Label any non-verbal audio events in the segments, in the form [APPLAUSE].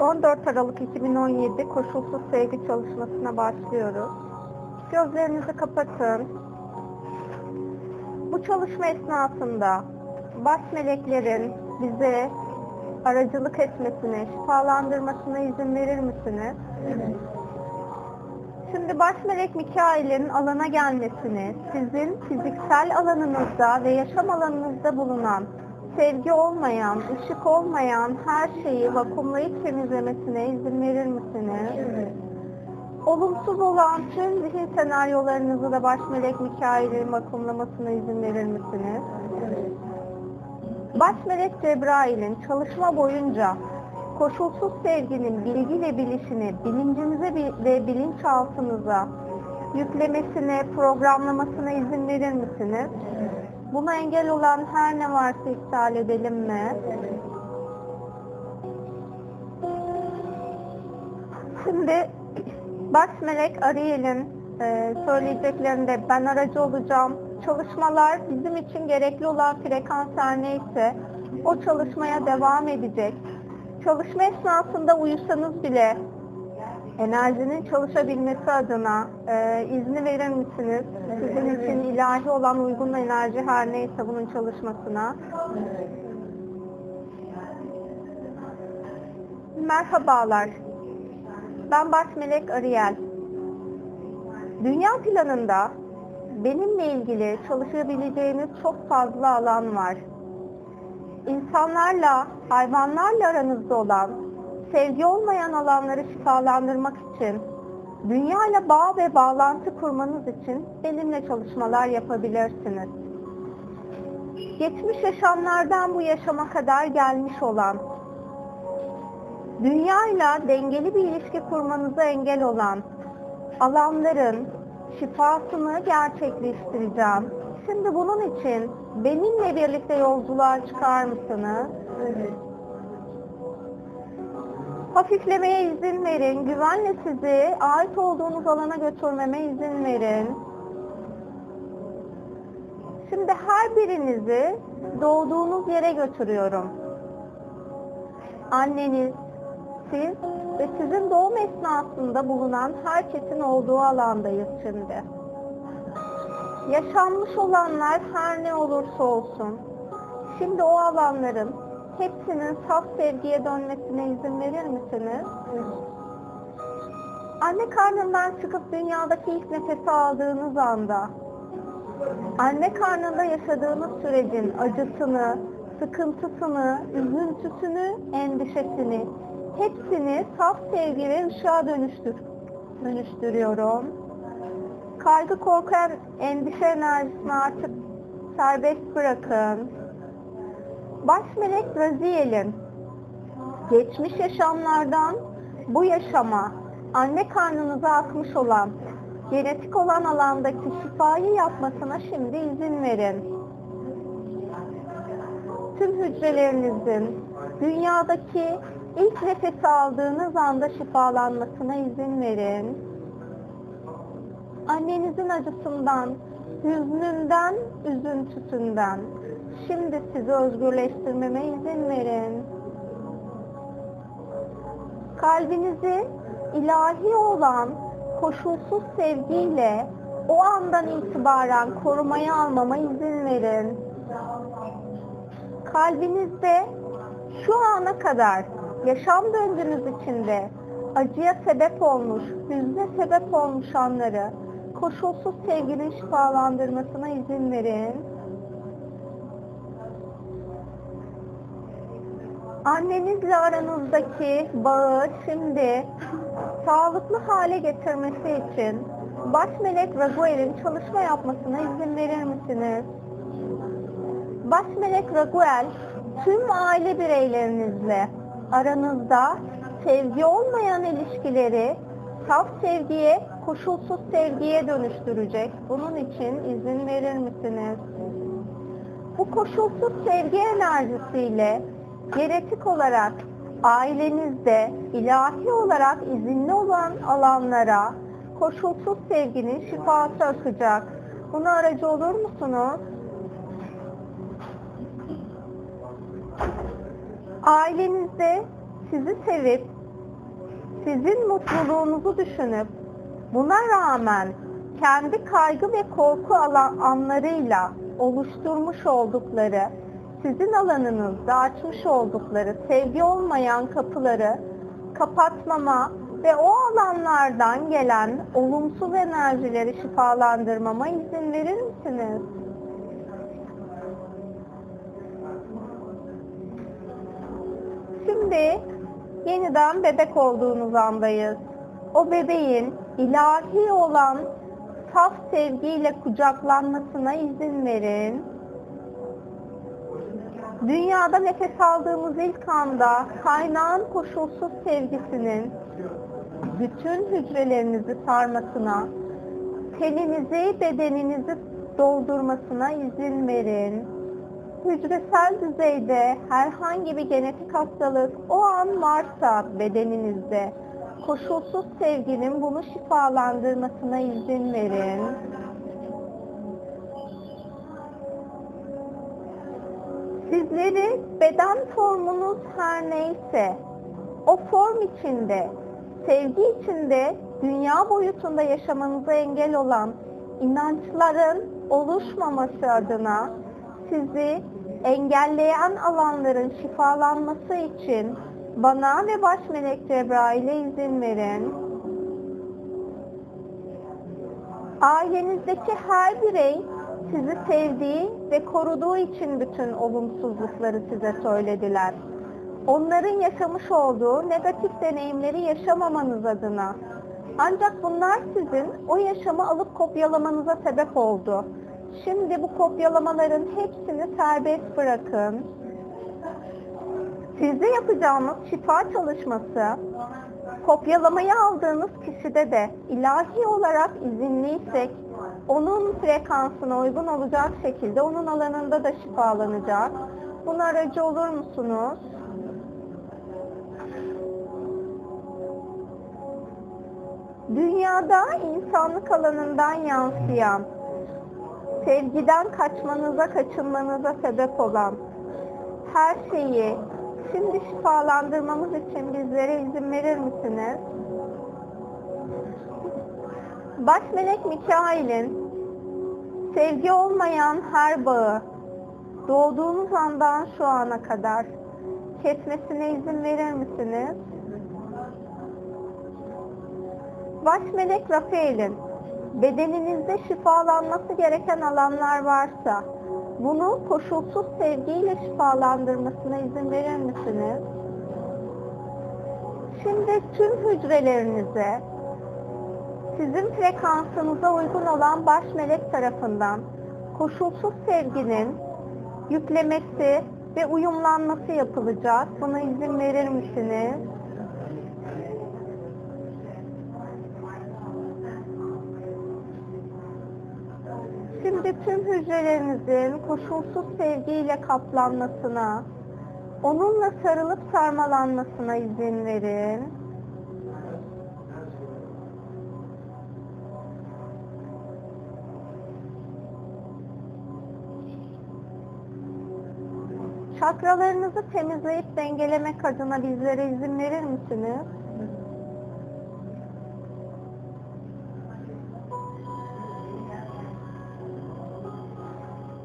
14 Aralık 2017 koşulsuz sevgi çalışmasına başlıyoruz. Gözlerinizi kapatın. Bu çalışma esnasında baş meleklerin bize aracılık etmesine, şifalandırmasına izin verir misiniz? Şimdi baş melek Mikail'in alana gelmesini, sizin fiziksel alanınızda ve yaşam alanınızda bulunan sevgi olmayan, ışık olmayan her şeyi vakumlayıp temizlemesine izin verir misiniz? Olumsuz olan tüm zihin senaryolarınızı da baş melek Mikail'in vakumlamasına izin verir misiniz? Baş melek Cebrail'in çalışma boyunca koşulsuz sevginin bilgi ve bilişini bilincinize bi- ve bilinçaltınıza yüklemesine, programlamasına izin verir misiniz? Buna engel olan her ne varsa iptal edelim mi? Şimdi baş melek Ariel'in e, söyleyeceklerinde ben aracı olacağım. Çalışmalar bizim için gerekli olan frekans neyse o çalışmaya devam edecek. Çalışma esnasında uyusanız bile enerjinin çalışabilmesi adına e, izni verir misiniz? Sizin için ilahi olan uygun enerji her neyse bunun çalışmasına. Merhabalar. Ben baş melek Ariel. Dünya planında benimle ilgili çalışabileceğiniz çok fazla alan var. İnsanlarla, hayvanlarla aranızda olan, sevgi olmayan alanları şifalandırmak için, dünya ile bağ ve bağlantı kurmanız için benimle çalışmalar yapabilirsiniz. Geçmiş yaşamlardan bu yaşama kadar gelmiş olan, dünyayla dengeli bir ilişki kurmanıza engel olan alanların şifasını gerçekleştireceğim. Şimdi bunun için benimle birlikte yolculuğa çıkar mısınız? Hafiflemeye izin verin. Güvenle sizi ait olduğunuz alana götürmeme izin verin. Şimdi her birinizi doğduğunuz yere götürüyorum. Anneniz, siz ve sizin doğum esnasında bulunan herkesin olduğu alandayız şimdi. Yaşanmış olanlar her ne olursa olsun, şimdi o alanların hepsinin saf sevgiye dönmesine izin verir misiniz? Anne karnından çıkıp dünyadaki ilk nefesi aldığınız anda, anne karnında yaşadığınız sürecin acısını, sıkıntısını, üzüntüsünü, endişesini, hepsini saf sevgi ve ışığa dönüştür, dönüştürüyorum. Kaygı, korku, endişe enerjisini artık serbest bırakın. Baş melek Raziel'in geçmiş yaşamlardan bu yaşama anne karnınıza akmış olan genetik olan alandaki şifayı yapmasına şimdi izin verin. Tüm hücrelerinizin dünyadaki ilk nefesi aldığınız anda şifalanmasına izin verin. Annenizin acısından, hüznünden, üzüntüsünden şimdi sizi özgürleştirmeme izin verin. Kalbinizi ilahi olan koşulsuz sevgiyle o andan itibaren korumaya almama izin verin. Kalbinizde şu ana kadar yaşam döngünüz içinde acıya sebep olmuş, hüzne sebep olmuş anları koşulsuz sevginin şifalandırmasına izin verin. Annenizle aranızdaki bağı şimdi sağlıklı hale getirmesi için baş melek Raguel'in çalışma yapmasına izin verir misiniz? Baş melek Raguel tüm aile bireylerinizle aranızda sevgi olmayan ilişkileri saf sevgiye, koşulsuz sevgiye dönüştürecek. Bunun için izin verir misiniz? Bu koşulsuz sevgi enerjisiyle genetik olarak ailenizde ilahi olarak izinli olan alanlara koşulsuz sevginin şifası akacak. Buna aracı olur musunuz? Ailenizde sizi sevip sizin mutluluğunuzu düşünüp buna rağmen kendi kaygı ve korku alan anlarıyla oluşturmuş oldukları sizin alanınızda açmış oldukları sevgi olmayan kapıları kapatmama ve o alanlardan gelen olumsuz enerjileri şifalandırmama izin verir misiniz? Şimdi yeniden bebek olduğunuz andayız. O bebeğin ilahi olan saf sevgiyle kucaklanmasına izin verin. Dünyada nefes aldığımız ilk anda kaynağın koşulsuz sevgisinin bütün hücrelerinizi sarmasına, teninizi, bedeninizi doldurmasına izin verin. Hücresel düzeyde herhangi bir genetik hastalık o an varsa bedeninizde, koşulsuz sevginin bunu şifalandırmasına izin verin. Sizleri beden formunuz her neyse, o form içinde, sevgi içinde, dünya boyutunda yaşamanıza engel olan inançların oluşmaması adına sizi engelleyen alanların şifalanması için bana ve baş melek Cebrail'e izin verin. Ailenizdeki her birey sizi sevdiği ve koruduğu için bütün olumsuzlukları size söylediler. Onların yaşamış olduğu negatif deneyimleri yaşamamanız adına. Ancak bunlar sizin o yaşamı alıp kopyalamanıza sebep oldu. Şimdi bu kopyalamaların hepsini serbest bırakın. Sizde yapacağımız şifa çalışması, kopyalamayı aldığınız kişide de ilahi olarak izinliysek, onun frekansına uygun olacak şekilde onun alanında da şifalanacak. Buna aracı olur musunuz? Dünyada insanlık alanından yansıyan, sevgiden kaçmanıza, kaçınmanıza sebep olan her şeyi şimdi şifalandırmamız için bizlere izin verir misiniz? Baş melek Mikail'in sevgi olmayan her bağı doğduğunuz andan şu ana kadar kesmesine izin verir misiniz? Baş melek Rafael'in bedeninizde şifalanması gereken alanlar varsa bunu koşulsuz sevgiyle şifalandırmasına izin verir misiniz? Şimdi tüm hücrelerinize sizin frekansınıza uygun olan baş melek tarafından koşulsuz sevginin yüklemesi ve uyumlanması yapılacak. Buna izin verir misiniz? Şimdi tüm hücrelerinizin koşulsuz sevgiyle kaplanmasına, onunla sarılıp sarmalanmasına izin verin. Çakralarınızı temizleyip dengelemek adına bizlere izin verir misiniz?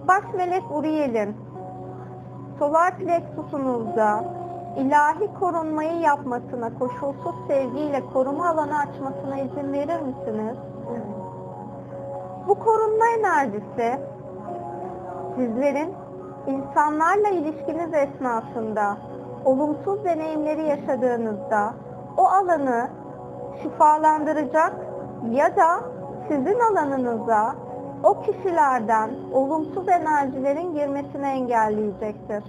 Baş melek Uriel'in solar plexusunuzda ilahi korunmayı yapmasına, koşulsuz sevgiyle koruma alanı açmasına izin verir misiniz? Bu korunma enerjisi sizlerin insanlarla ilişkiniz esnasında olumsuz deneyimleri yaşadığınızda o alanı şifalandıracak ya da sizin alanınıza o kişilerden olumsuz enerjilerin girmesini engelleyecektir.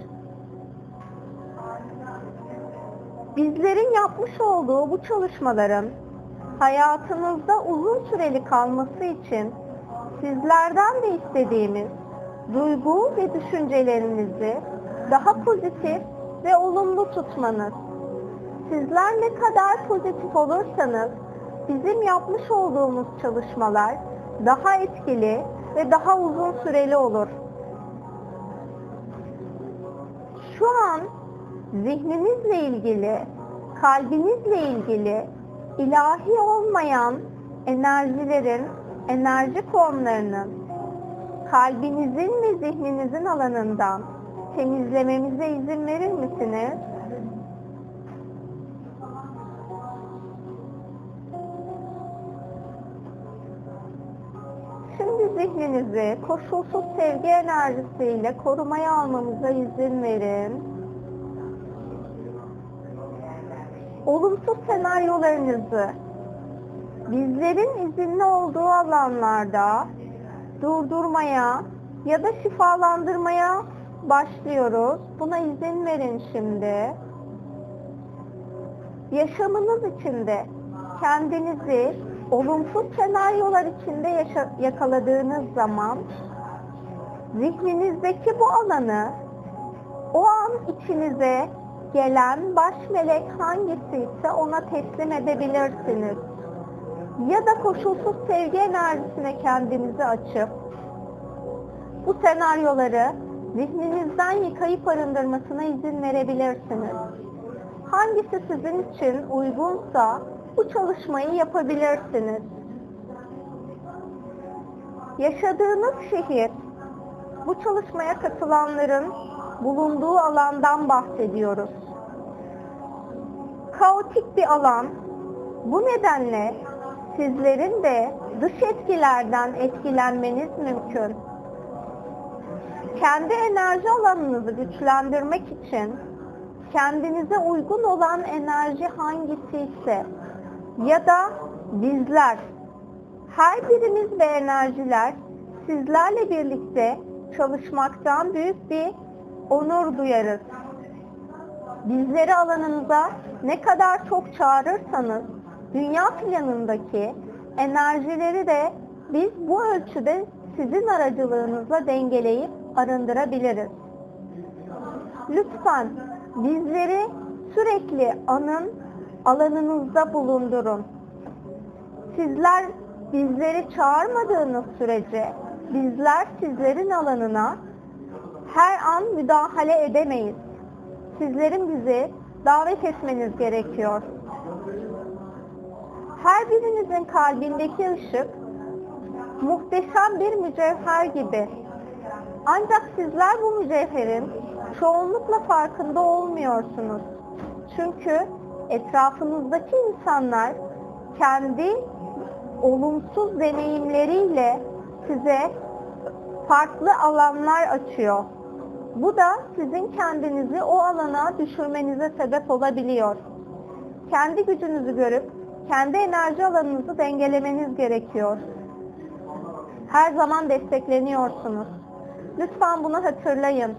Bizlerin yapmış olduğu bu çalışmaların hayatınızda uzun süreli kalması için sizlerden de istediğimiz duygu ve düşüncelerinizi daha pozitif ve olumlu tutmanız. Sizler ne kadar pozitif olursanız bizim yapmış olduğumuz çalışmalar daha etkili ve daha uzun süreli olur. Şu an zihninizle ilgili, kalbinizle ilgili ilahi olmayan enerjilerin, enerji formlarının kalbinizin ve zihninizin alanından temizlememize izin verir misiniz? Şimdi zihninizi koşulsuz sevgi enerjisiyle korumaya almamıza izin verin. Olumsuz senaryolarınızı bizlerin izinli olduğu alanlarda durdurmaya ya da şifalandırmaya başlıyoruz. Buna izin verin şimdi. Yaşamınız içinde kendinizi olumsuz senaryolar içinde yaşa- yakaladığınız zaman zihninizdeki bu alanı o an içinize gelen baş melek hangisi ise ona teslim edebilirsiniz. Ya da koşulsuz sevgi enerjisine kendinizi açıp bu senaryoları zihninizden yıkayıp arındırmasına izin verebilirsiniz. Hangisi sizin için uygunsa bu çalışmayı yapabilirsiniz. Yaşadığınız şehir, bu çalışmaya katılanların bulunduğu alandan bahsediyoruz. Kaotik bir alan. Bu nedenle sizlerin de dış etkilerden etkilenmeniz mümkün. Kendi enerji alanınızı güçlendirmek için kendinize uygun olan enerji hangisi ise ya da bizler her birimiz ve enerjiler sizlerle birlikte çalışmaktan büyük bir onur duyarız. Bizleri alanınıza ne kadar çok çağırırsanız dünya planındaki enerjileri de biz bu ölçüde sizin aracılığınızla dengeleyip arındırabiliriz. Lütfen bizleri sürekli anın alanınızda bulundurun. Sizler bizleri çağırmadığınız sürece bizler sizlerin alanına her an müdahale edemeyiz. Sizlerin bizi davet etmeniz gerekiyor. Her birinizin kalbindeki ışık muhteşem bir mücevher gibi. Ancak sizler bu mücevherin çoğunlukla farkında olmuyorsunuz. Çünkü etrafınızdaki insanlar kendi olumsuz deneyimleriyle size farklı alanlar açıyor. Bu da sizin kendinizi o alana düşürmenize sebep olabiliyor. Kendi gücünüzü görüp kendi enerji alanınızı dengelemeniz gerekiyor. Her zaman destekleniyorsunuz. Lütfen bunu hatırlayın.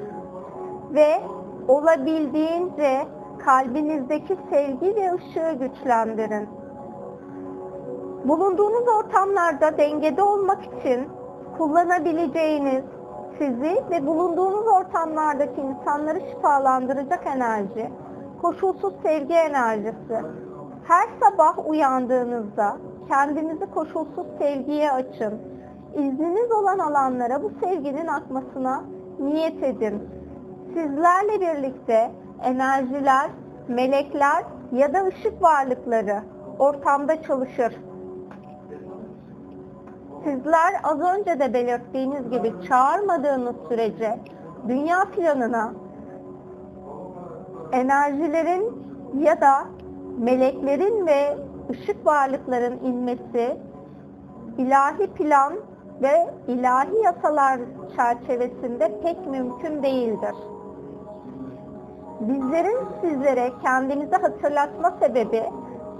Ve olabildiğince kalbinizdeki sevgi ve ışığı güçlendirin. Bulunduğunuz ortamlarda dengede olmak için kullanabileceğiniz sizi ve bulunduğunuz ortamlardaki insanları şifalandıracak enerji, koşulsuz sevgi enerjisi. Her sabah uyandığınızda kendinizi koşulsuz sevgiye açın. İzniniz olan alanlara bu sevginin akmasına niyet edin. Sizlerle birlikte enerjiler, melekler ya da ışık varlıkları ortamda çalışır. Sizler az önce de belirttiğiniz gibi çağırmadığınız sürece dünya planına enerjilerin ya da meleklerin ve ışık varlıkların inmesi ilahi plan ve ilahi yasalar çerçevesinde pek mümkün değildir. Bizlerin sizlere kendinizi hatırlatma sebebi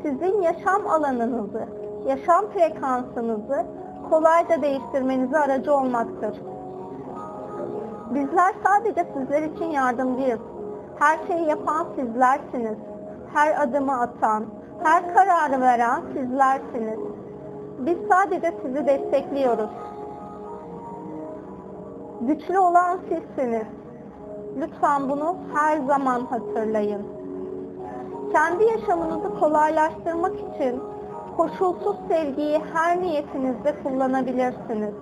sizin yaşam alanınızı, yaşam frekansınızı kolayca değiştirmenize aracı olmaktır. Bizler sadece sizler için yardımcıyız. Her şeyi yapan sizlersiniz. Her adımı atan, her kararı veren sizlersiniz. Biz sadece sizi destekliyoruz. Güçlü olan sizsiniz. Lütfen bunu her zaman hatırlayın. Kendi yaşamınızı kolaylaştırmak için koşulsuz sevgiyi her niyetinizde kullanabilirsiniz.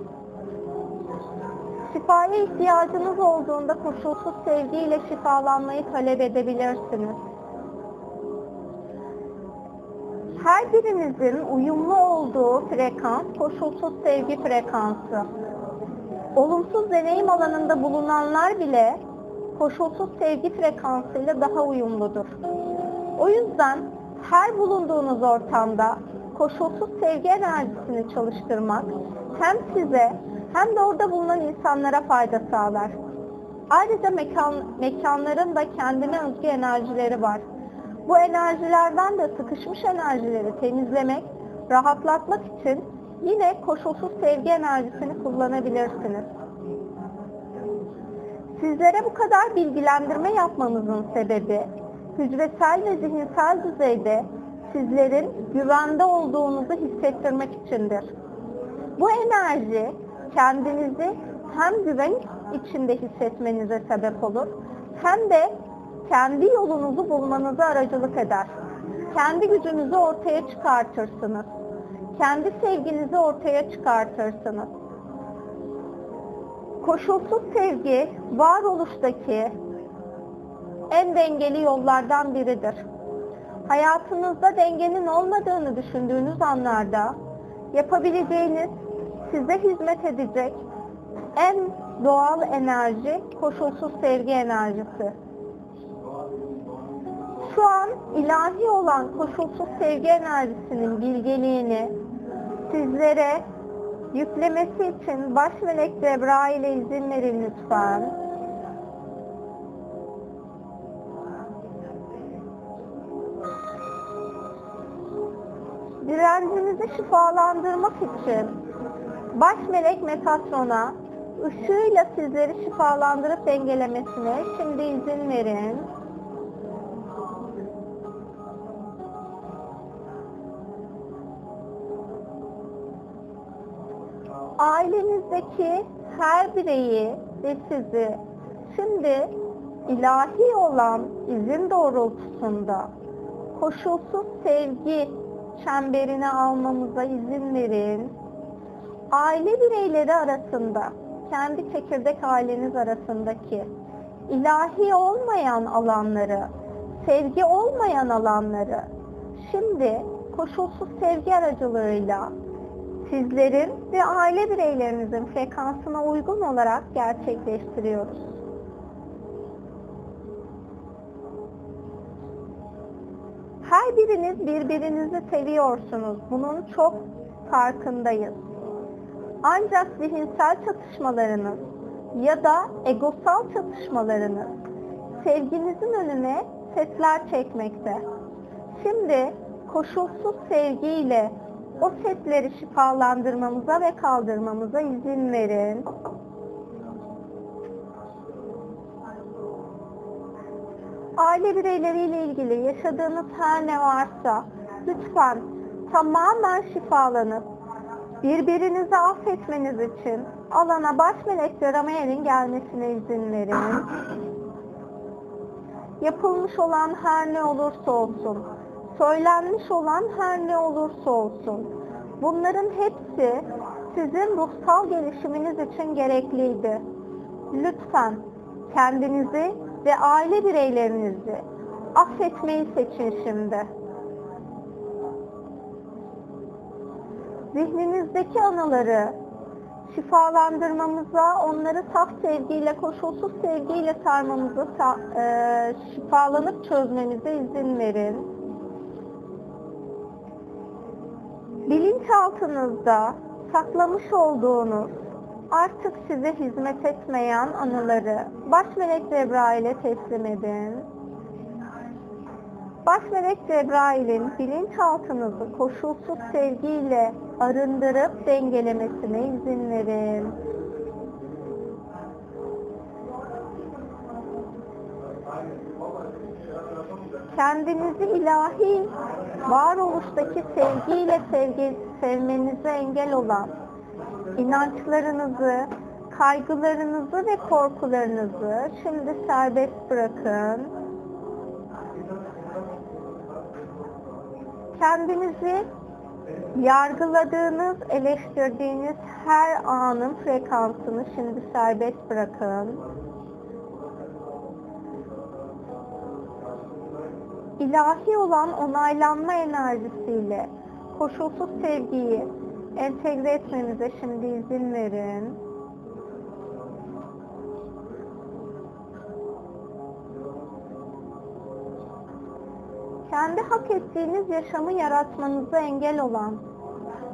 Şifaya ihtiyacınız olduğunda koşulsuz sevgiyle şifalanmayı talep edebilirsiniz. Her birinizin uyumlu olduğu frekans koşulsuz sevgi frekansı. Olumsuz deneyim alanında bulunanlar bile koşulsuz sevgi frekansıyla daha uyumludur. O yüzden her bulunduğunuz ortamda koşulsuz sevgi enerjisini çalıştırmak hem size hem de orada bulunan insanlara fayda sağlar. Ayrıca mekan, mekanların da kendine özgü enerjileri var. Bu enerjilerden de sıkışmış enerjileri temizlemek, rahatlatmak için yine koşulsuz sevgi enerjisini kullanabilirsiniz. Sizlere bu kadar bilgilendirme yapmamızın sebebi hücresel ve zihinsel düzeyde sizlerin güvende olduğunuzu hissettirmek içindir. Bu enerji kendinizi hem güven içinde hissetmenize sebep olur hem de kendi yolunuzu bulmanıza aracılık eder. Kendi gücünüzü ortaya çıkartırsınız. Kendi sevginizi ortaya çıkartırsınız. Koşulsuz sevgi varoluştaki en dengeli yollardan biridir. Hayatınızda dengenin olmadığını düşündüğünüz anlarda yapabileceğiniz, size hizmet edecek en doğal enerji koşulsuz sevgi enerjisi. Şu an ilahi olan koşulsuz sevgi enerjisinin bilgeliğini sizlere yüklemesi için baş melek Cebrail'e izin verin lütfen. Direncinizi şifalandırmak için baş melek Metatron'a ışığıyla sizleri şifalandırıp dengelemesine şimdi izin verin. Ailenizdeki her bireyi ve sizi şimdi ilahi olan izin doğrultusunda koşulsuz sevgi çemberine almamıza izin verin. Aile bireyleri arasında, kendi çekirdek aileniz arasındaki ilahi olmayan alanları, sevgi olmayan alanları şimdi koşulsuz sevgi aracılığıyla sizlerin ve aile bireylerinizin frekansına uygun olarak gerçekleştiriyoruz. Her biriniz birbirinizi seviyorsunuz. Bunun çok farkındayız. Ancak zihinsel çatışmalarınız ya da egosal çatışmalarınız sevginizin önüne setler çekmekte. Şimdi koşulsuz sevgiyle o setleri şifalandırmamıza ve kaldırmamıza izin verin. Aile bireyleriyle ilgili yaşadığınız her ne varsa lütfen tamamen şifalanıp birbirinizi affetmeniz için alana baş melek Ramayel'in gelmesine izin verin. [LAUGHS] Yapılmış olan her ne olursa olsun, söylenmiş olan her ne olursa olsun, bunların hepsi sizin ruhsal gelişiminiz için gerekliydi. Lütfen kendinizi ve aile bireylerinizi affetmeyi seçin şimdi. Zihninizdeki anıları şifalandırmamıza, onları saf sevgiyle, koşulsuz sevgiyle sarmamıza, e, şifalanıp çözmemize izin verin. Bilinçaltınızda saklamış olduğunuz artık size hizmet etmeyen anıları baş melek Cebrail'e teslim edin. Baş melek Cebrail'in bilinçaltınızı koşulsuz sevgiyle arındırıp dengelemesine izin verin. Kendinizi ilahi varoluştaki sevgiyle sevgi, sevmenize engel olan inançlarınızı, kaygılarınızı ve korkularınızı şimdi serbest bırakın. Kendinizi yargıladığınız, eleştirdiğiniz her anın frekansını şimdi serbest bırakın. İlahi olan onaylanma enerjisiyle koşulsuz sevgiyi entegre etmenize şimdi izin verin. Kendi hak ettiğiniz yaşamı yaratmanıza engel olan,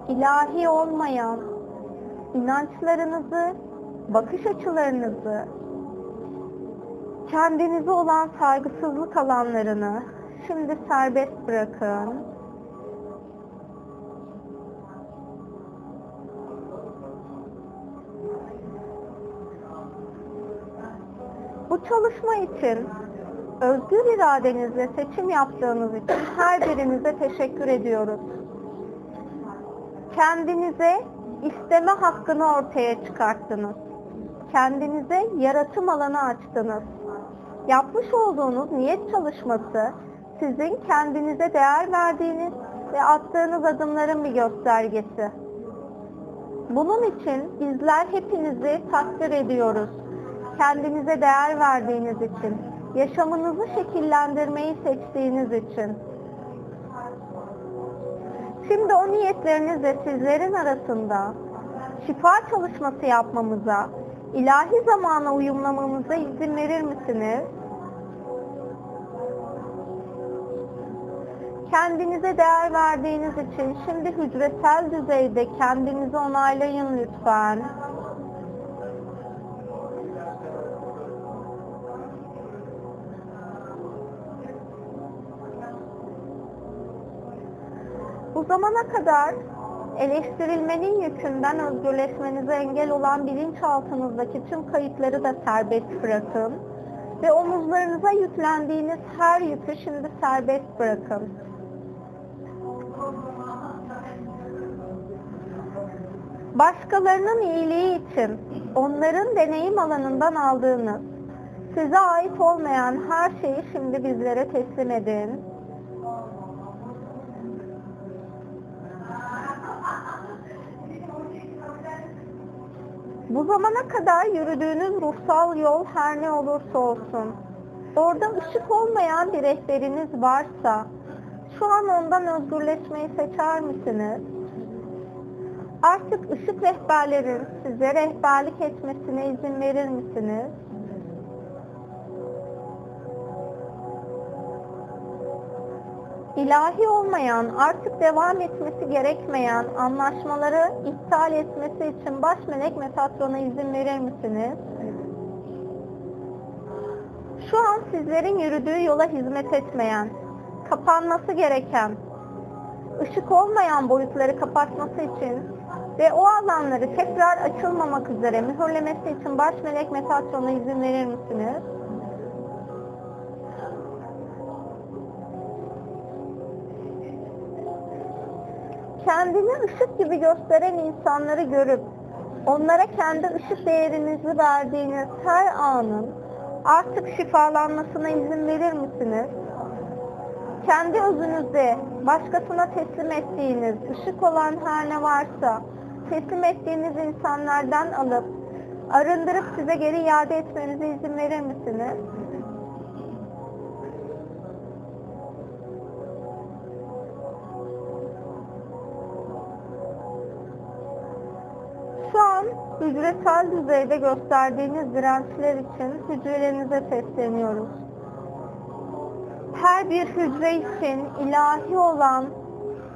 ilahi olmayan inançlarınızı, bakış açılarınızı, kendinize olan saygısızlık alanlarını şimdi serbest bırakın. Bu çalışma için özgür iradenizle seçim yaptığınız için her birinize teşekkür ediyoruz. Kendinize isteme hakkını ortaya çıkarttınız. Kendinize yaratım alanı açtınız. Yapmış olduğunuz niyet çalışması sizin kendinize değer verdiğiniz ve attığınız adımların bir göstergesi. Bunun için bizler hepinizi takdir ediyoruz. Kendinize değer verdiğiniz için, yaşamınızı şekillendirmeyi seçtiğiniz için. Şimdi o niyetlerinizle sizlerin arasında şifa çalışması yapmamıza, ilahi zamana uyumlamamıza izin verir misiniz? Kendinize değer verdiğiniz için şimdi hücresel düzeyde kendinizi onaylayın lütfen. Bu zamana kadar eleştirilmenin yükünden özgürleşmenize engel olan bilinçaltınızdaki tüm kayıtları da serbest bırakın ve omuzlarınıza yüklendiğiniz her yükü şimdi serbest bırakın. Başkalarının iyiliği için onların deneyim alanından aldığınız, size ait olmayan her şeyi şimdi bizlere teslim edin. Bu zamana kadar yürüdüğünüz ruhsal yol her ne olursa olsun, orada ışık olmayan bir rehberiniz varsa, şu an ondan özgürleşmeyi seçer misiniz? Artık ışık rehberlerin size rehberlik etmesine izin verir misiniz? İlahi olmayan, artık devam etmesi gerekmeyen anlaşmaları iptal etmesi için baş melek Metatron'a izin verir misiniz? Şu an sizlerin yürüdüğü yola hizmet etmeyen, kapanması gereken, ışık olmayan boyutları kapatması için ve o alanları tekrar açılmamak üzere mühürlemesi için baş melek Metatron'a izin verir misiniz? kendini ışık gibi gösteren insanları görüp onlara kendi ışık değerinizi verdiğiniz her anın artık şifalanmasına izin verir misiniz? Kendi özünüzde başkasına teslim ettiğiniz ışık olan her ne varsa teslim ettiğiniz insanlardan alıp arındırıp size geri iade etmenize izin verir misiniz? Şu an hücresel düzeyde gösterdiğiniz dirençler için hücrelerinize sesleniyoruz. Her bir hücre için ilahi olan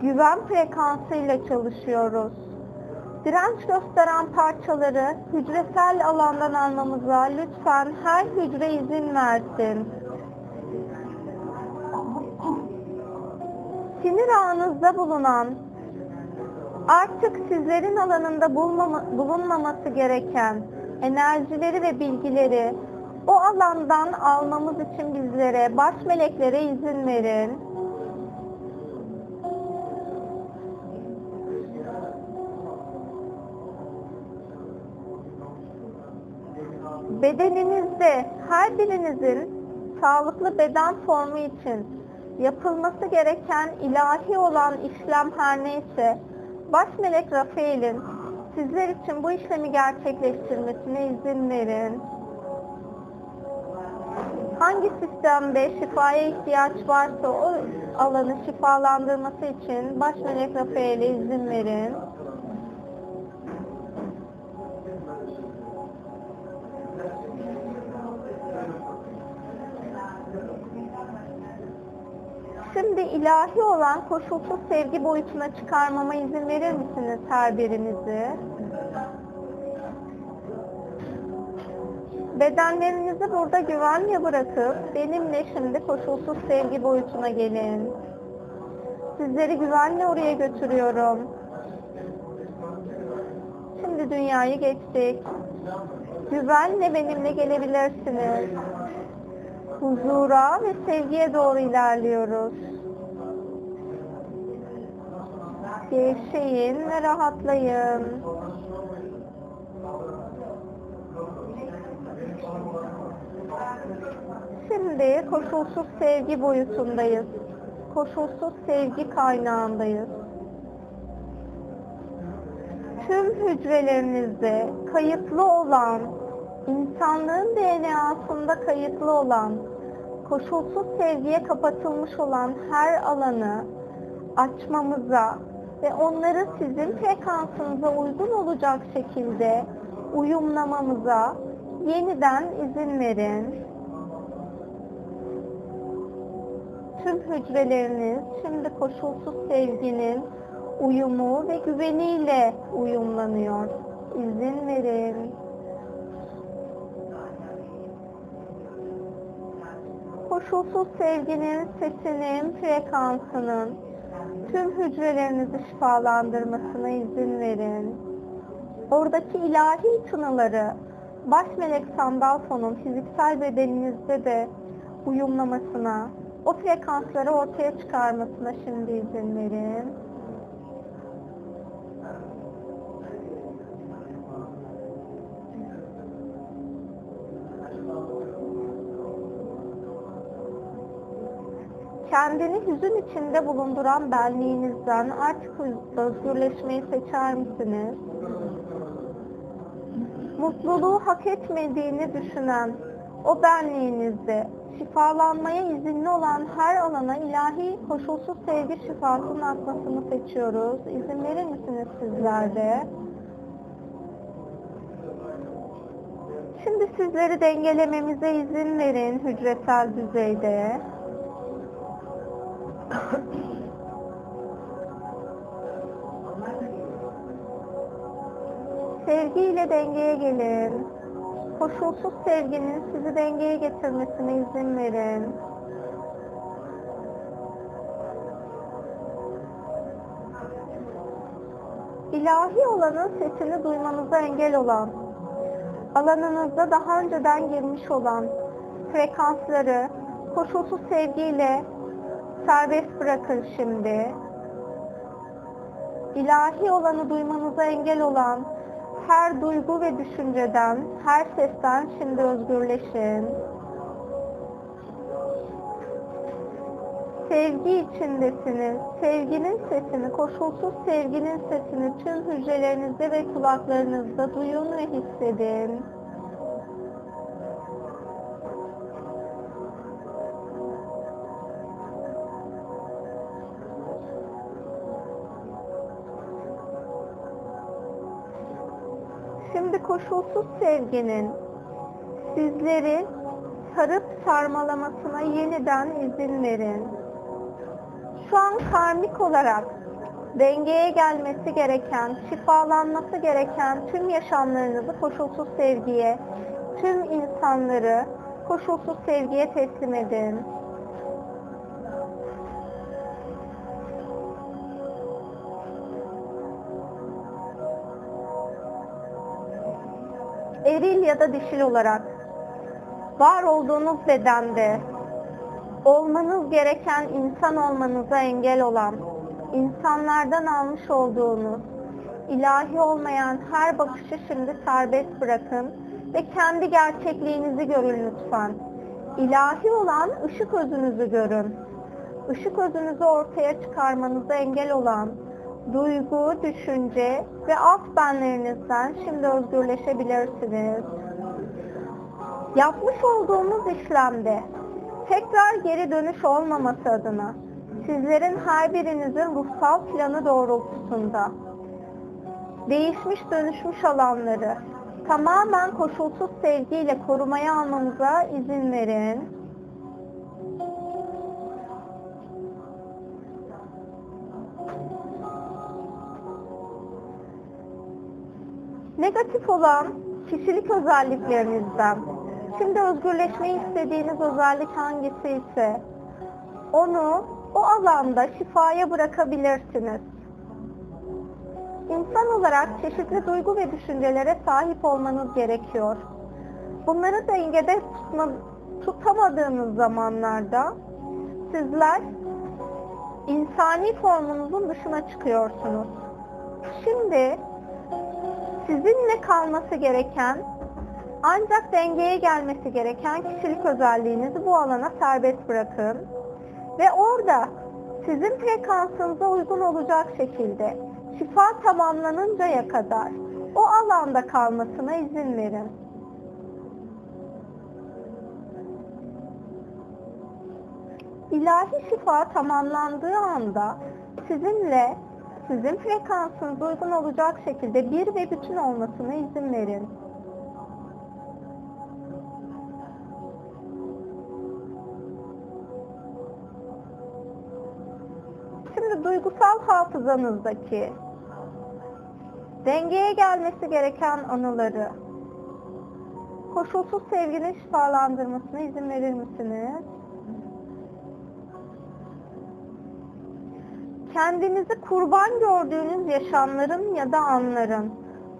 güven frekansı ile çalışıyoruz. Direnç gösteren parçaları hücresel alandan almamıza lütfen her hücre izin versin. Sinir ağınızda bulunan artık sizlerin alanında bulunmaması gereken enerjileri ve bilgileri o alandan almamız için bizlere, baş meleklere izin verin. Bedeninizde her birinizin sağlıklı beden formu için yapılması gereken ilahi olan işlem her neyse Baş melek Rafael'in sizler için bu işlemi gerçekleştirmesine izin verin. Hangi sistemde şifaya ihtiyaç varsa o alanı şifalandırması için baş melek Rafael'e izin verin. Şimdi ilahi olan koşulsuz sevgi boyutuna çıkarmama izin verir misiniz her birinizi? Bedenlerinizi burada güvenle bırakıp benimle şimdi koşulsuz sevgi boyutuna gelin. Sizleri güvenle oraya götürüyorum. Şimdi dünyayı geçtik. Güvenle benimle gelebilirsiniz. Huzura ve sevgiye doğru ilerliyoruz. Gevşeyin ve rahatlayın. Şimdi koşulsuz sevgi boyutundayız. Koşulsuz sevgi kaynağındayız. Tüm hücrelerinizde kayıtlı olan, insanlığın DNA'sında kayıtlı olan, koşulsuz sevgiye kapatılmış olan her alanı açmamıza ve onları sizin frekansınıza uygun olacak şekilde uyumlamamıza yeniden izin verin. Tüm hücreleriniz şimdi koşulsuz sevginin uyumu ve güveniyle uyumlanıyor. İzin verin. Koşulsuz sevginin sesinin, frekansının tüm hücrelerinizi şifalandırmasına izin verin. Oradaki ilahi tınıları baş melek Sandalfo'nun fiziksel bedeninizde de uyumlamasına, o frekansları ortaya çıkarmasına şimdi izin verin. Kendini hüzün içinde bulunduran benliğinizden artık özgürleşmeyi seçer misiniz? Mutluluğu hak etmediğini düşünen o benliğinizde şifalanmaya izinli olan her alana ilahi koşulsuz sevgi şifasının akmasını seçiyoruz. İzin verir misiniz sizler de? Şimdi sizleri dengelememize izin verin hücresel düzeyde. Sevgiyle dengeye gelin. Koşulsuz sevginin sizi dengeye getirmesine izin verin. İlahi olanın sesini duymanıza engel olan, alanınızda daha önceden girmiş olan frekansları koşulsuz sevgiyle serbest bırakın şimdi. İlahi olanı duymanıza engel olan her duygu ve düşünceden, her sesten şimdi özgürleşin. Sevgi içindesiniz. Sevginin sesini, koşulsuz sevginin sesini tüm hücrelerinizde ve kulaklarınızda duyun ve hissedin. Koşulsuz sevginin sizleri sarıp sarmalamasına yeniden izin verin. Şu an karmik olarak dengeye gelmesi gereken, şifalanması gereken tüm yaşamlarınızı koşulsuz sevgiye, tüm insanları koşulsuz sevgiye teslim edin. Eril ya da dişil olarak var olduğunuz bedende olmanız gereken insan olmanıza engel olan, insanlardan almış olduğunuz ilahi olmayan her bakışı şimdi serbest bırakın ve kendi gerçekliğinizi görün lütfen. İlahi olan ışık özünüzü görün. Işık özünüzü ortaya çıkarmanıza engel olan duygu, düşünce ve alt benlerinizden şimdi özgürleşebilirsiniz. Yapmış olduğumuz işlemde tekrar geri dönüş olmaması adına sizlerin her birinizin ruhsal planı doğrultusunda değişmiş dönüşmüş alanları tamamen koşulsuz sevgiyle korumaya almamıza izin verin. Negatif olan kişilik özelliklerinizden şimdi özgürleşmeyi istediğiniz özellik hangisi ise onu o alanda şifaya bırakabilirsiniz. İnsan olarak çeşitli duygu ve düşüncelere sahip olmanız gerekiyor. Bunları dengede tutma, tutamadığınız zamanlarda sizler insani formunuzun dışına çıkıyorsunuz. Şimdi sizinle kalması gereken ancak dengeye gelmesi gereken kişilik özelliğinizi bu alana serbest bırakın ve orada sizin frekansınıza uygun olacak şekilde şifa tamamlanıncaya kadar o alanda kalmasına izin verin. İlahi şifa tamamlandığı anda sizinle sizin frekansınıza uygun olacak şekilde bir ve bütün olmasına izin verin. Şimdi duygusal hafızanızdaki dengeye gelmesi gereken anıları koşulsuz sevginin şifalandırmasına izin verir misiniz? Kendinizi kurban gördüğünüz yaşamların ya da anların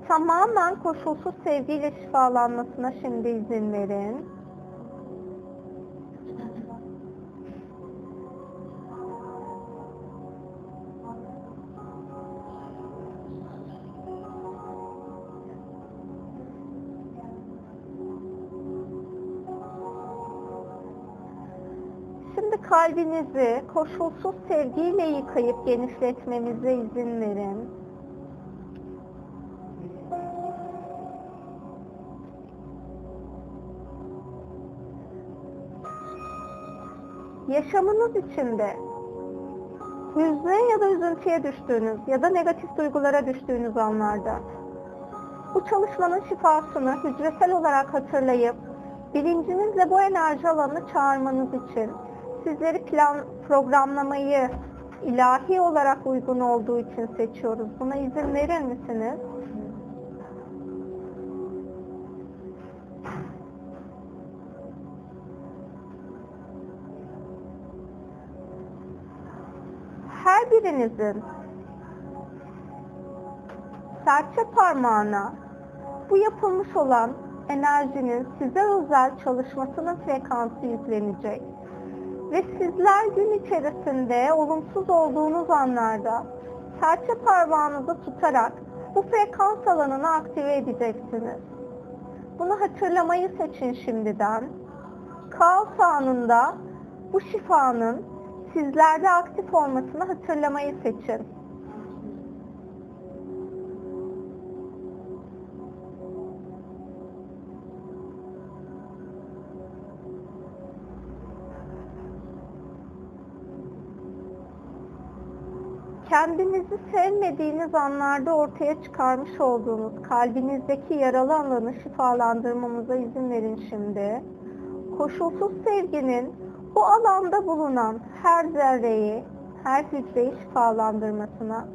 tamamen koşulsuz sevgiyle şifalanmasına şimdi izin verin. Kalbinizi koşulsuz sevgiyle yıkayıp genişletmemize izin verin. Yaşamınız içinde hüzne ya da üzüntüye düştüğünüz ya da negatif duygulara düştüğünüz anlarda bu çalışmanın şifasını hücresel olarak hatırlayıp bilincinizle bu enerji alanını çağırmanız için sizleri plan programlamayı ilahi olarak uygun olduğu için seçiyoruz. Buna izin verir misiniz? Her birinizin serçe parmağına bu yapılmış olan enerjinin size özel çalışmasının frekansı yüklenecek. Ve sizler gün içerisinde olumsuz olduğunuz anlarda serçe parmağınızı tutarak bu frekans alanını aktive edeceksiniz. Bunu hatırlamayı seçin şimdiden. Kaos anında bu şifanın sizlerde aktif olmasını hatırlamayı seçin. Kendinizi sevmediğiniz anlarda ortaya çıkarmış olduğunuz kalbinizdeki yaralı alanı şifalandırmamıza izin verin şimdi. Koşulsuz sevginin bu alanda bulunan her zerreyi, her hücreyi şifalandırmasına,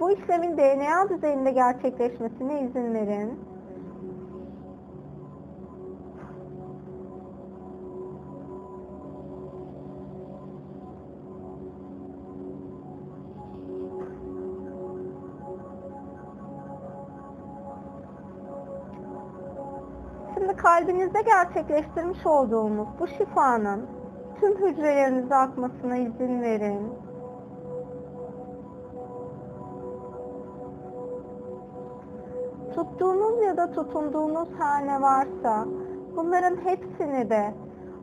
bu işlemin DNA düzeyinde gerçekleşmesine izin verin. Kalbinizde gerçekleştirmiş olduğumuz bu şifanın tüm hücrelerinize akmasına izin verin. Tuttuğunuz ya da tutunduğunuz her ne varsa bunların hepsini de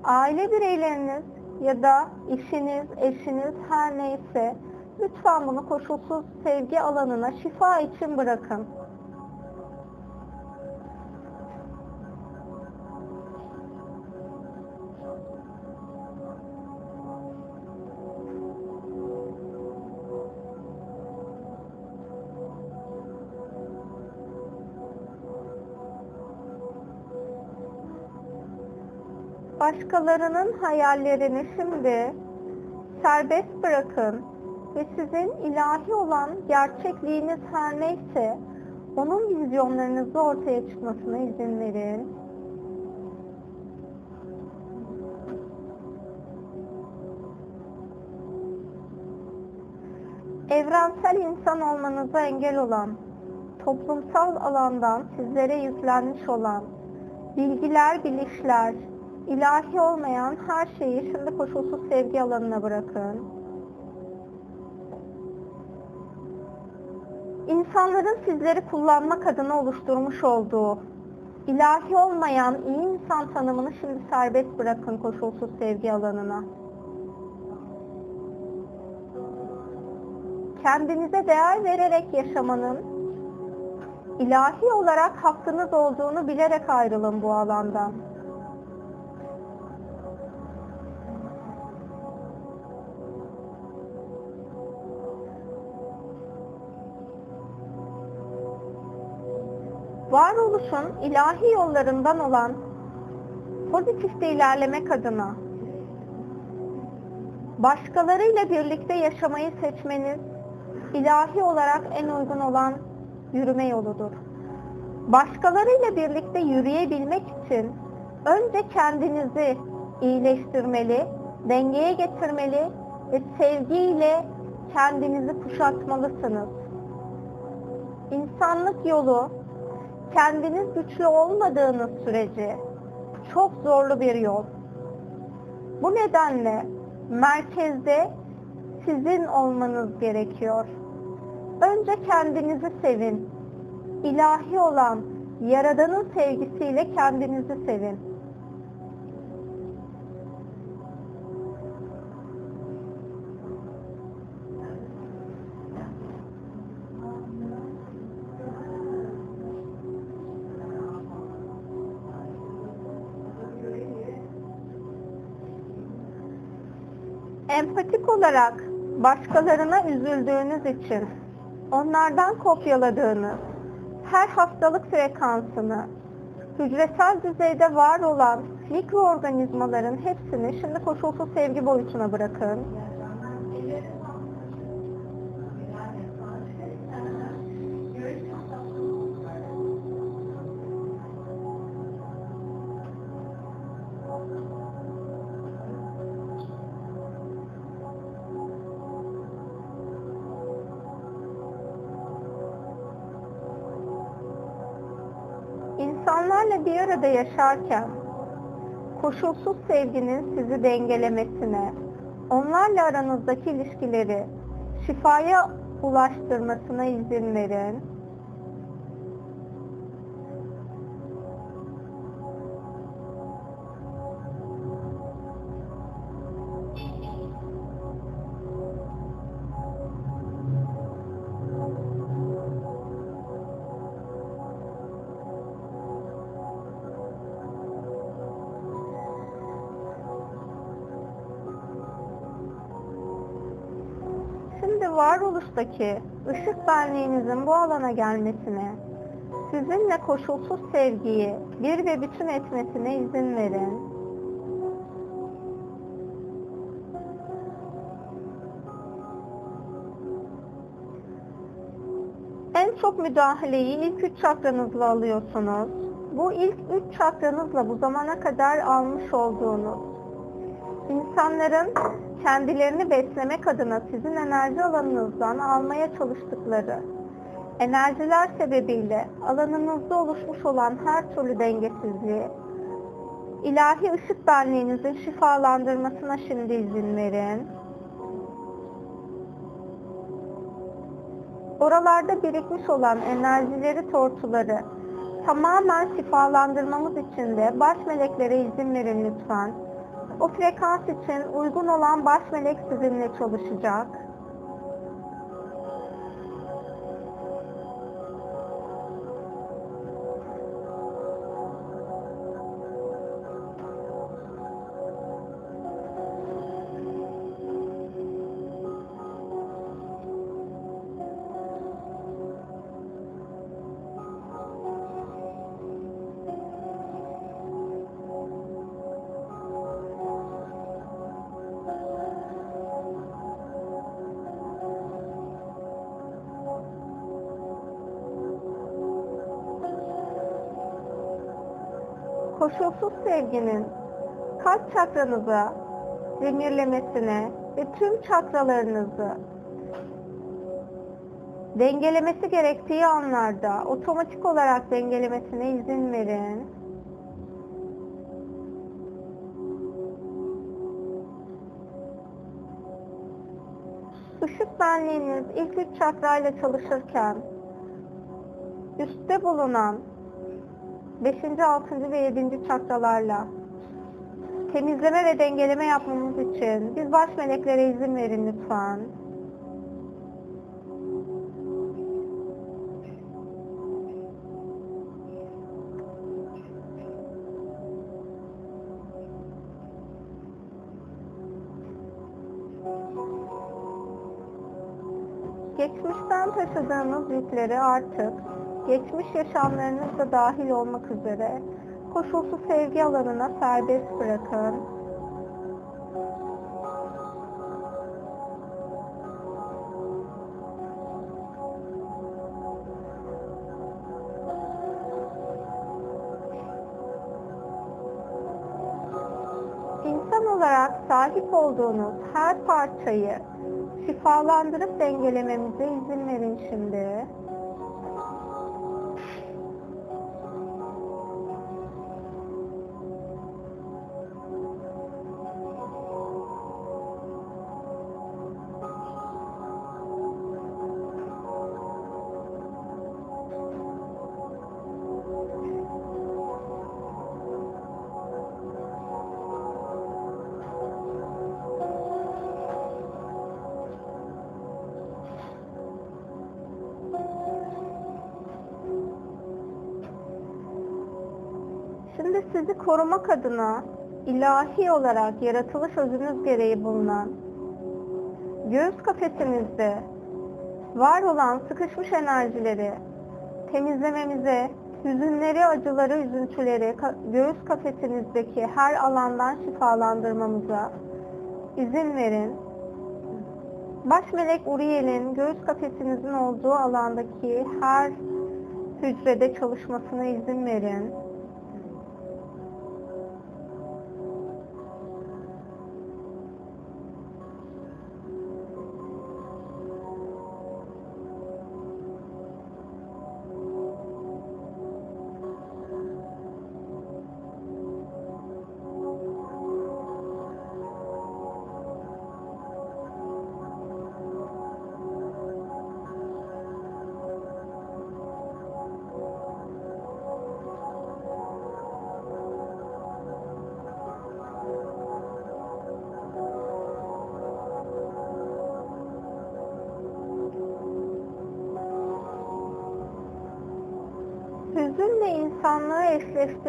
aile bireyleriniz ya da işiniz, eşiniz her neyse lütfen bunu koşulsuz sevgi alanına şifa için bırakın. Başkalarının hayallerini şimdi serbest bırakın ve sizin ilahi olan gerçekliğiniz her neyse onun vizyonlarınızı ortaya çıkmasına izin verin. Evrensel insan olmanıza engel olan, toplumsal alandan sizlere yüklenmiş olan, bilgiler, bilişler, ilahi olmayan her şeyi şimdi koşulsuz sevgi alanına bırakın. İnsanların sizleri kullanmak adına oluşturmuş olduğu ilahi olmayan iyi insan tanımını şimdi serbest bırakın koşulsuz sevgi alanına. Kendinize değer vererek yaşamanın ilahi olarak hakkınız olduğunu bilerek ayrılın bu alandan. Varoluşun ilahi yollarından olan pozitifte ilerlemek adına başkalarıyla birlikte yaşamayı seçmeniz ilahi olarak en uygun olan yürüme yoludur. Başkalarıyla birlikte yürüyebilmek için önce kendinizi iyileştirmeli, dengeye getirmeli ve sevgiyle kendinizi kuşatmalısınız. İnsanlık yolu kendiniz güçlü olmadığınız sürece çok zorlu bir yol. Bu nedenle merkezde sizin olmanız gerekiyor. Önce kendinizi sevin. İlahi olan Yaradan'ın sevgisiyle kendinizi sevin. Empatik olarak başkalarına üzüldüğünüz için onlardan kopyaladığınız her hastalık frekansını hücresel düzeyde var olan mikroorganizmaların hepsini şimdi koşulsuz sevgi boyutuna bırakın. Arada yaşarken koşulsuz sevginin sizi dengelemesine, onlarla aranızdaki ilişkileri şifaya ulaştırmasına izin verin. Varoluştaki ışık benliğinizin bu alana gelmesine, sizinle koşulsuz sevgiyi bir ve bütün etmesine izin verin. En çok müdahaleyi ilk üç çakranızla alıyorsunuz. Bu ilk üç çakranızla bu zamana kadar almış olduğunuz insanların kendilerini beslemek adına sizin enerji alanınızdan almaya çalıştıkları enerjiler sebebiyle alanınızda oluşmuş olan her türlü dengesizliği ilahi ışık benliğinizin şifalandırmasına şimdi izin verin. Oralarda birikmiş olan enerjileri, tortuları tamamen şifalandırmamız için de baş meleklere izin verin lütfen. O frekans için uygun olan baş melek sizinle çalışacak. Koşulsuz sevginin kalp çakranıza demirlemesine ve tüm çakralarınızı dengelemesi gerektiği anlarda otomatik olarak dengelemesine izin verin. Işık benliğiniz ilk üç çakrayla çalışırken üstte bulunan 5. 6. ve 7. çakralarla temizleme ve dengeleme yapmamız için biz baş meleklere izin verin lütfen. Geçmişten taşıdığınız yükleri artık geçmiş yaşamlarınızda dahil olmak üzere koşulsuz sevgi alanına serbest bırakın. İnsan olarak sahip olduğunuz her parçayı şifalandırıp dengelememize izin verin şimdi. Korumak adına ilahi olarak yaratılış özünüz gereği bulunan göğüs kafesinizde var olan sıkışmış enerjileri temizlememize, hüzünleri, acıları, üzüntüleri göğüs kafesinizdeki her alandan şifalandırmamıza izin verin. Baş melek Uriel'in göğüs kafesinizin olduğu alandaki her hücrede çalışmasına izin verin.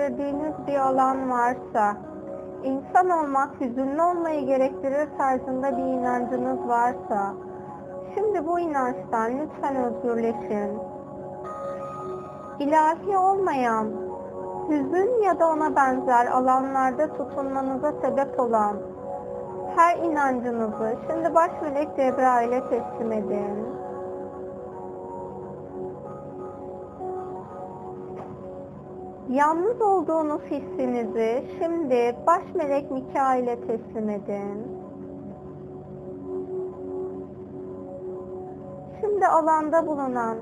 Eşleştirdiğiniz bir alan varsa, insan olmak hüzünlü olmayı gerektirir tarzında bir inancınız varsa, şimdi bu inançtan lütfen özgürleşin. İlahi olmayan, hüzün ya da ona benzer alanlarda tutunmanıza sebep olan her inancınızı şimdi baş melek Cebrail'e teslim edin. Yalnız olduğunuz hissinizi şimdi baş melek Mikail'e teslim edin. Şimdi alanda bulunan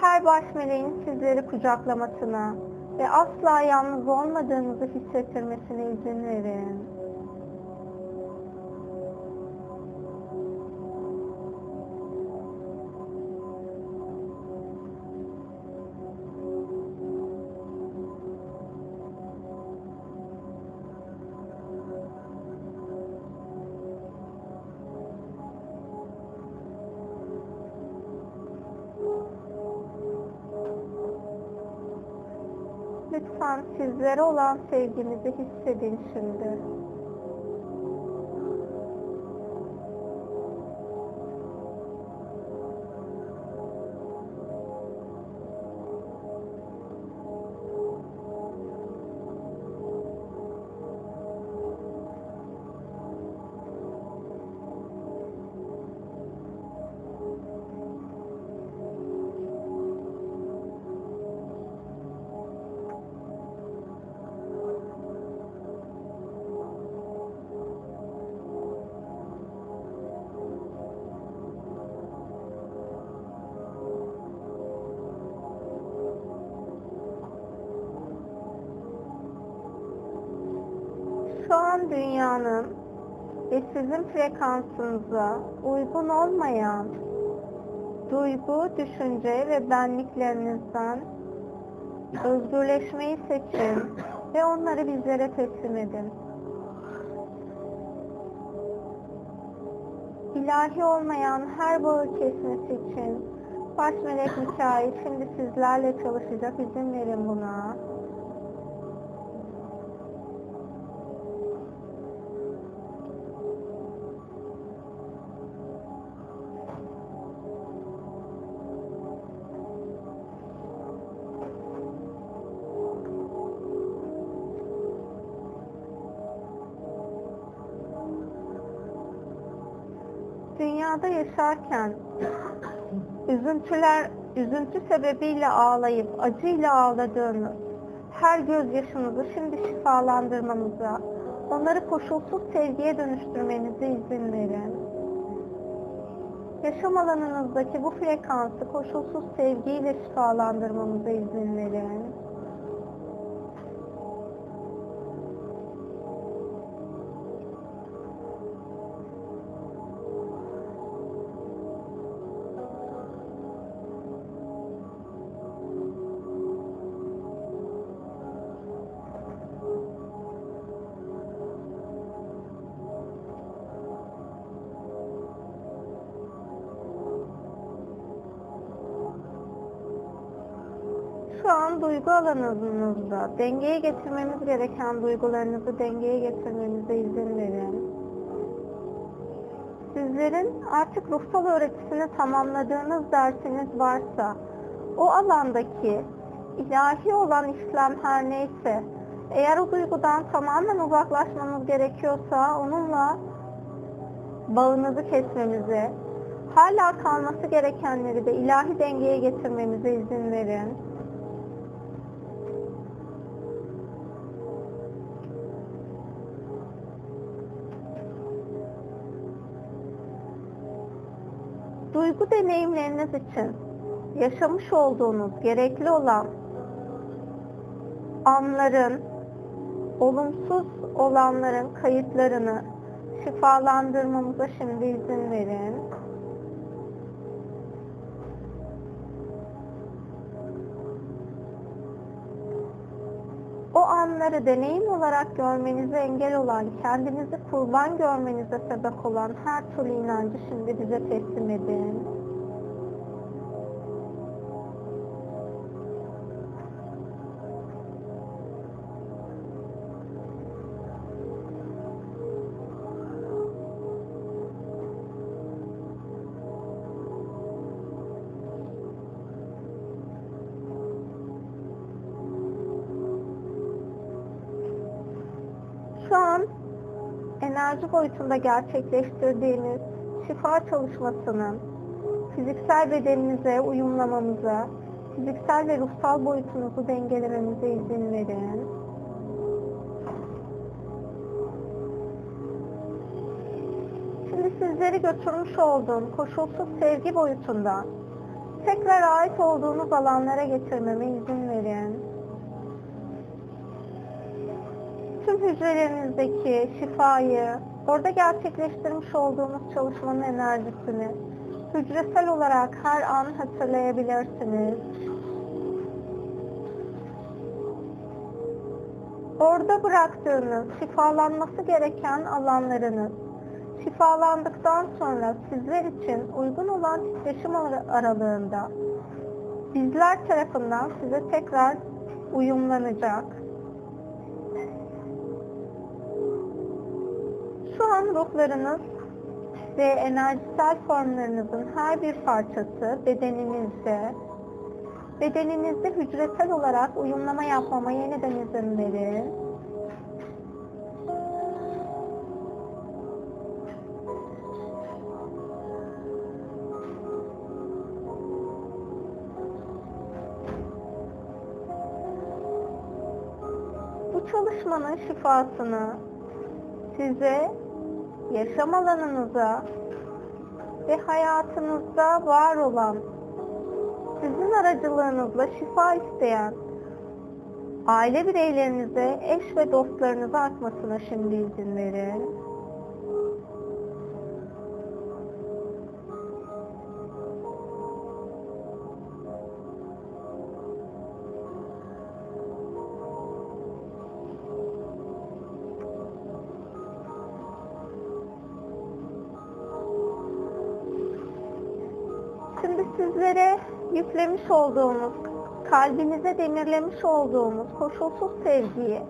her baş meleğin sizleri kucaklamasına ve asla yalnız olmadığınızı hissettirmesine izin verin. Sizlere olan sevginizi hissedin şimdi. Sizin frekansınıza uygun olmayan duygu, düşünce ve benliklerinizden özgürleşmeyi seçin ve onları bizlere teslim edin. İlahi olmayan her bağı kesmesi için baş melek Mikail şimdi sizlerle çalışacak. İzin verin buna. Yaşarken üzüntüler, üzüntü sebebiyle ağlayıp acıyla ağladığınız her gözyaşınızı şimdi şifalandırmamıza, onları koşulsuz sevgiye dönüştürmenize izin verin. Yaşam alanınızdaki bu frekansı koşulsuz sevgiyle şifalandırmamıza izin verin. Duygu alanınızda dengeye getirmemiz gereken duygularınızı dengeye getirmenize izin verin. Sizlerin artık ruhsal öğretisini tamamladığınız dersiniz varsa o alandaki ilahi olan işlem her neyse eğer o duygudan tamamen uzaklaşmanız gerekiyorsa onunla bağınızı kesmemize, hala kalması gerekenleri de ilahi dengeye getirmemize izin verin. Duygu deneyimleriniz için yaşamış olduğunuz gerekli olan anların, olumsuz olanların kayıtlarını şifalandırmamıza şimdi izin verin. O anları deneyim olarak görmenize engel olan, kendinizi kurban görmenize sebep olan her türlü inancı şimdi bize teslim edin. Boyutunda gerçekleştirdiğiniz şifa çalışmasının fiziksel bedeninize uyumlamamıza, fiziksel ve ruhsal boyutunuzu dengelememize izin verin. Şimdi sizleri götürmüş olduğum koşulsuz sevgi boyutundan tekrar ait olduğunuz alanlara getirmeme izin verin. tüm hücrelerinizdeki şifayı, orada gerçekleştirmiş olduğunuz çalışmanın enerjisini hücresel olarak her an hatırlayabilirsiniz. Orada bıraktığınız şifalanması gereken alanlarınız şifalandıktan sonra sizler için uygun olan titreşim aralığında bizler tarafından size tekrar uyumlanacak. Şu an ruhlarınız ve enerjisel formlarınızın her bir parçası bedeninizde, bedeninizde hücresel olarak uyumlama yapmama yeniden izin verin. Bu çalışmanın şifasını size yaşam alanınıza ve hayatınızda var olan sizin aracılığınızla şifa isteyen Aile bireylerinize, eş ve dostlarınıza akmasına şimdi izin verin. Yüklemiş olduğumuz, kalbinize demirlemiş olduğumuz koşulsuz sevgiyi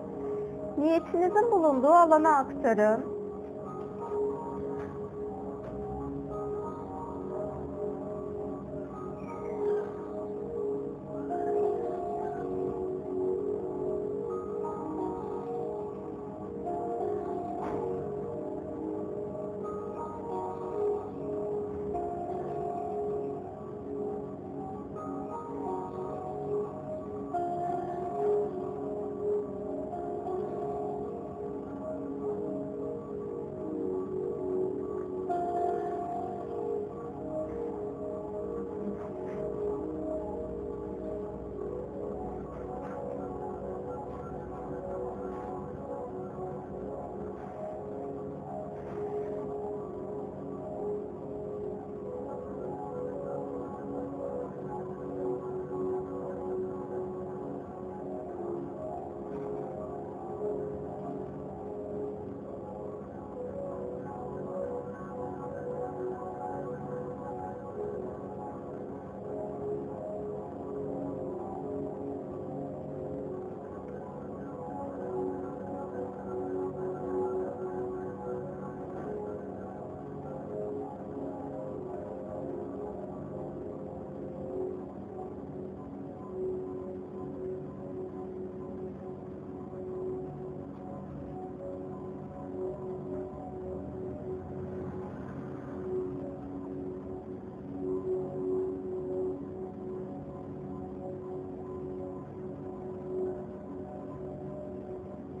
niyetinizin bulunduğu alana aktarın.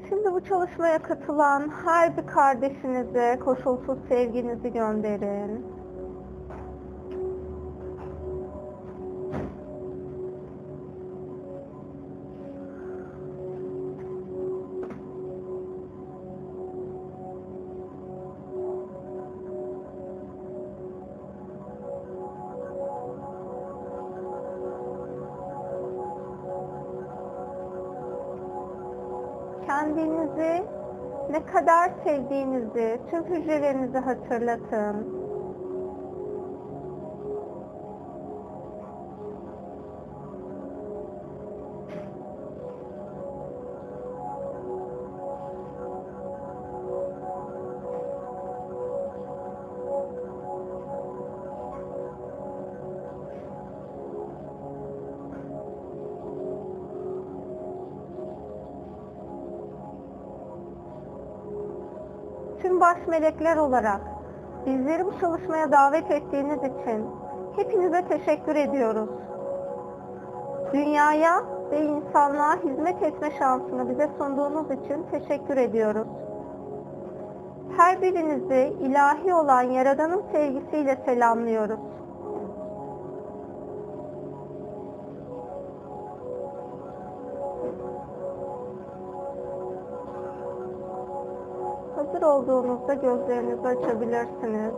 Şimdi bu çalışmaya katılan her bir kardeşinize koşulsuz sevginizi gönderin. Kadar sevdiğinizi tüm hücrelerinizi hatırlatın. Baş melekler olarak bizleri bu çalışmaya davet ettiğiniz için hepinize teşekkür ediyoruz. Dünyaya ve insanlığa hizmet etme şansını bize sunduğunuz için teşekkür ediyoruz. Her birinizi ilahi olan Yaradan'ın sevgisiyle selamlıyoruz. Hazır olduğunuzda gözlerinizi açabilirsiniz.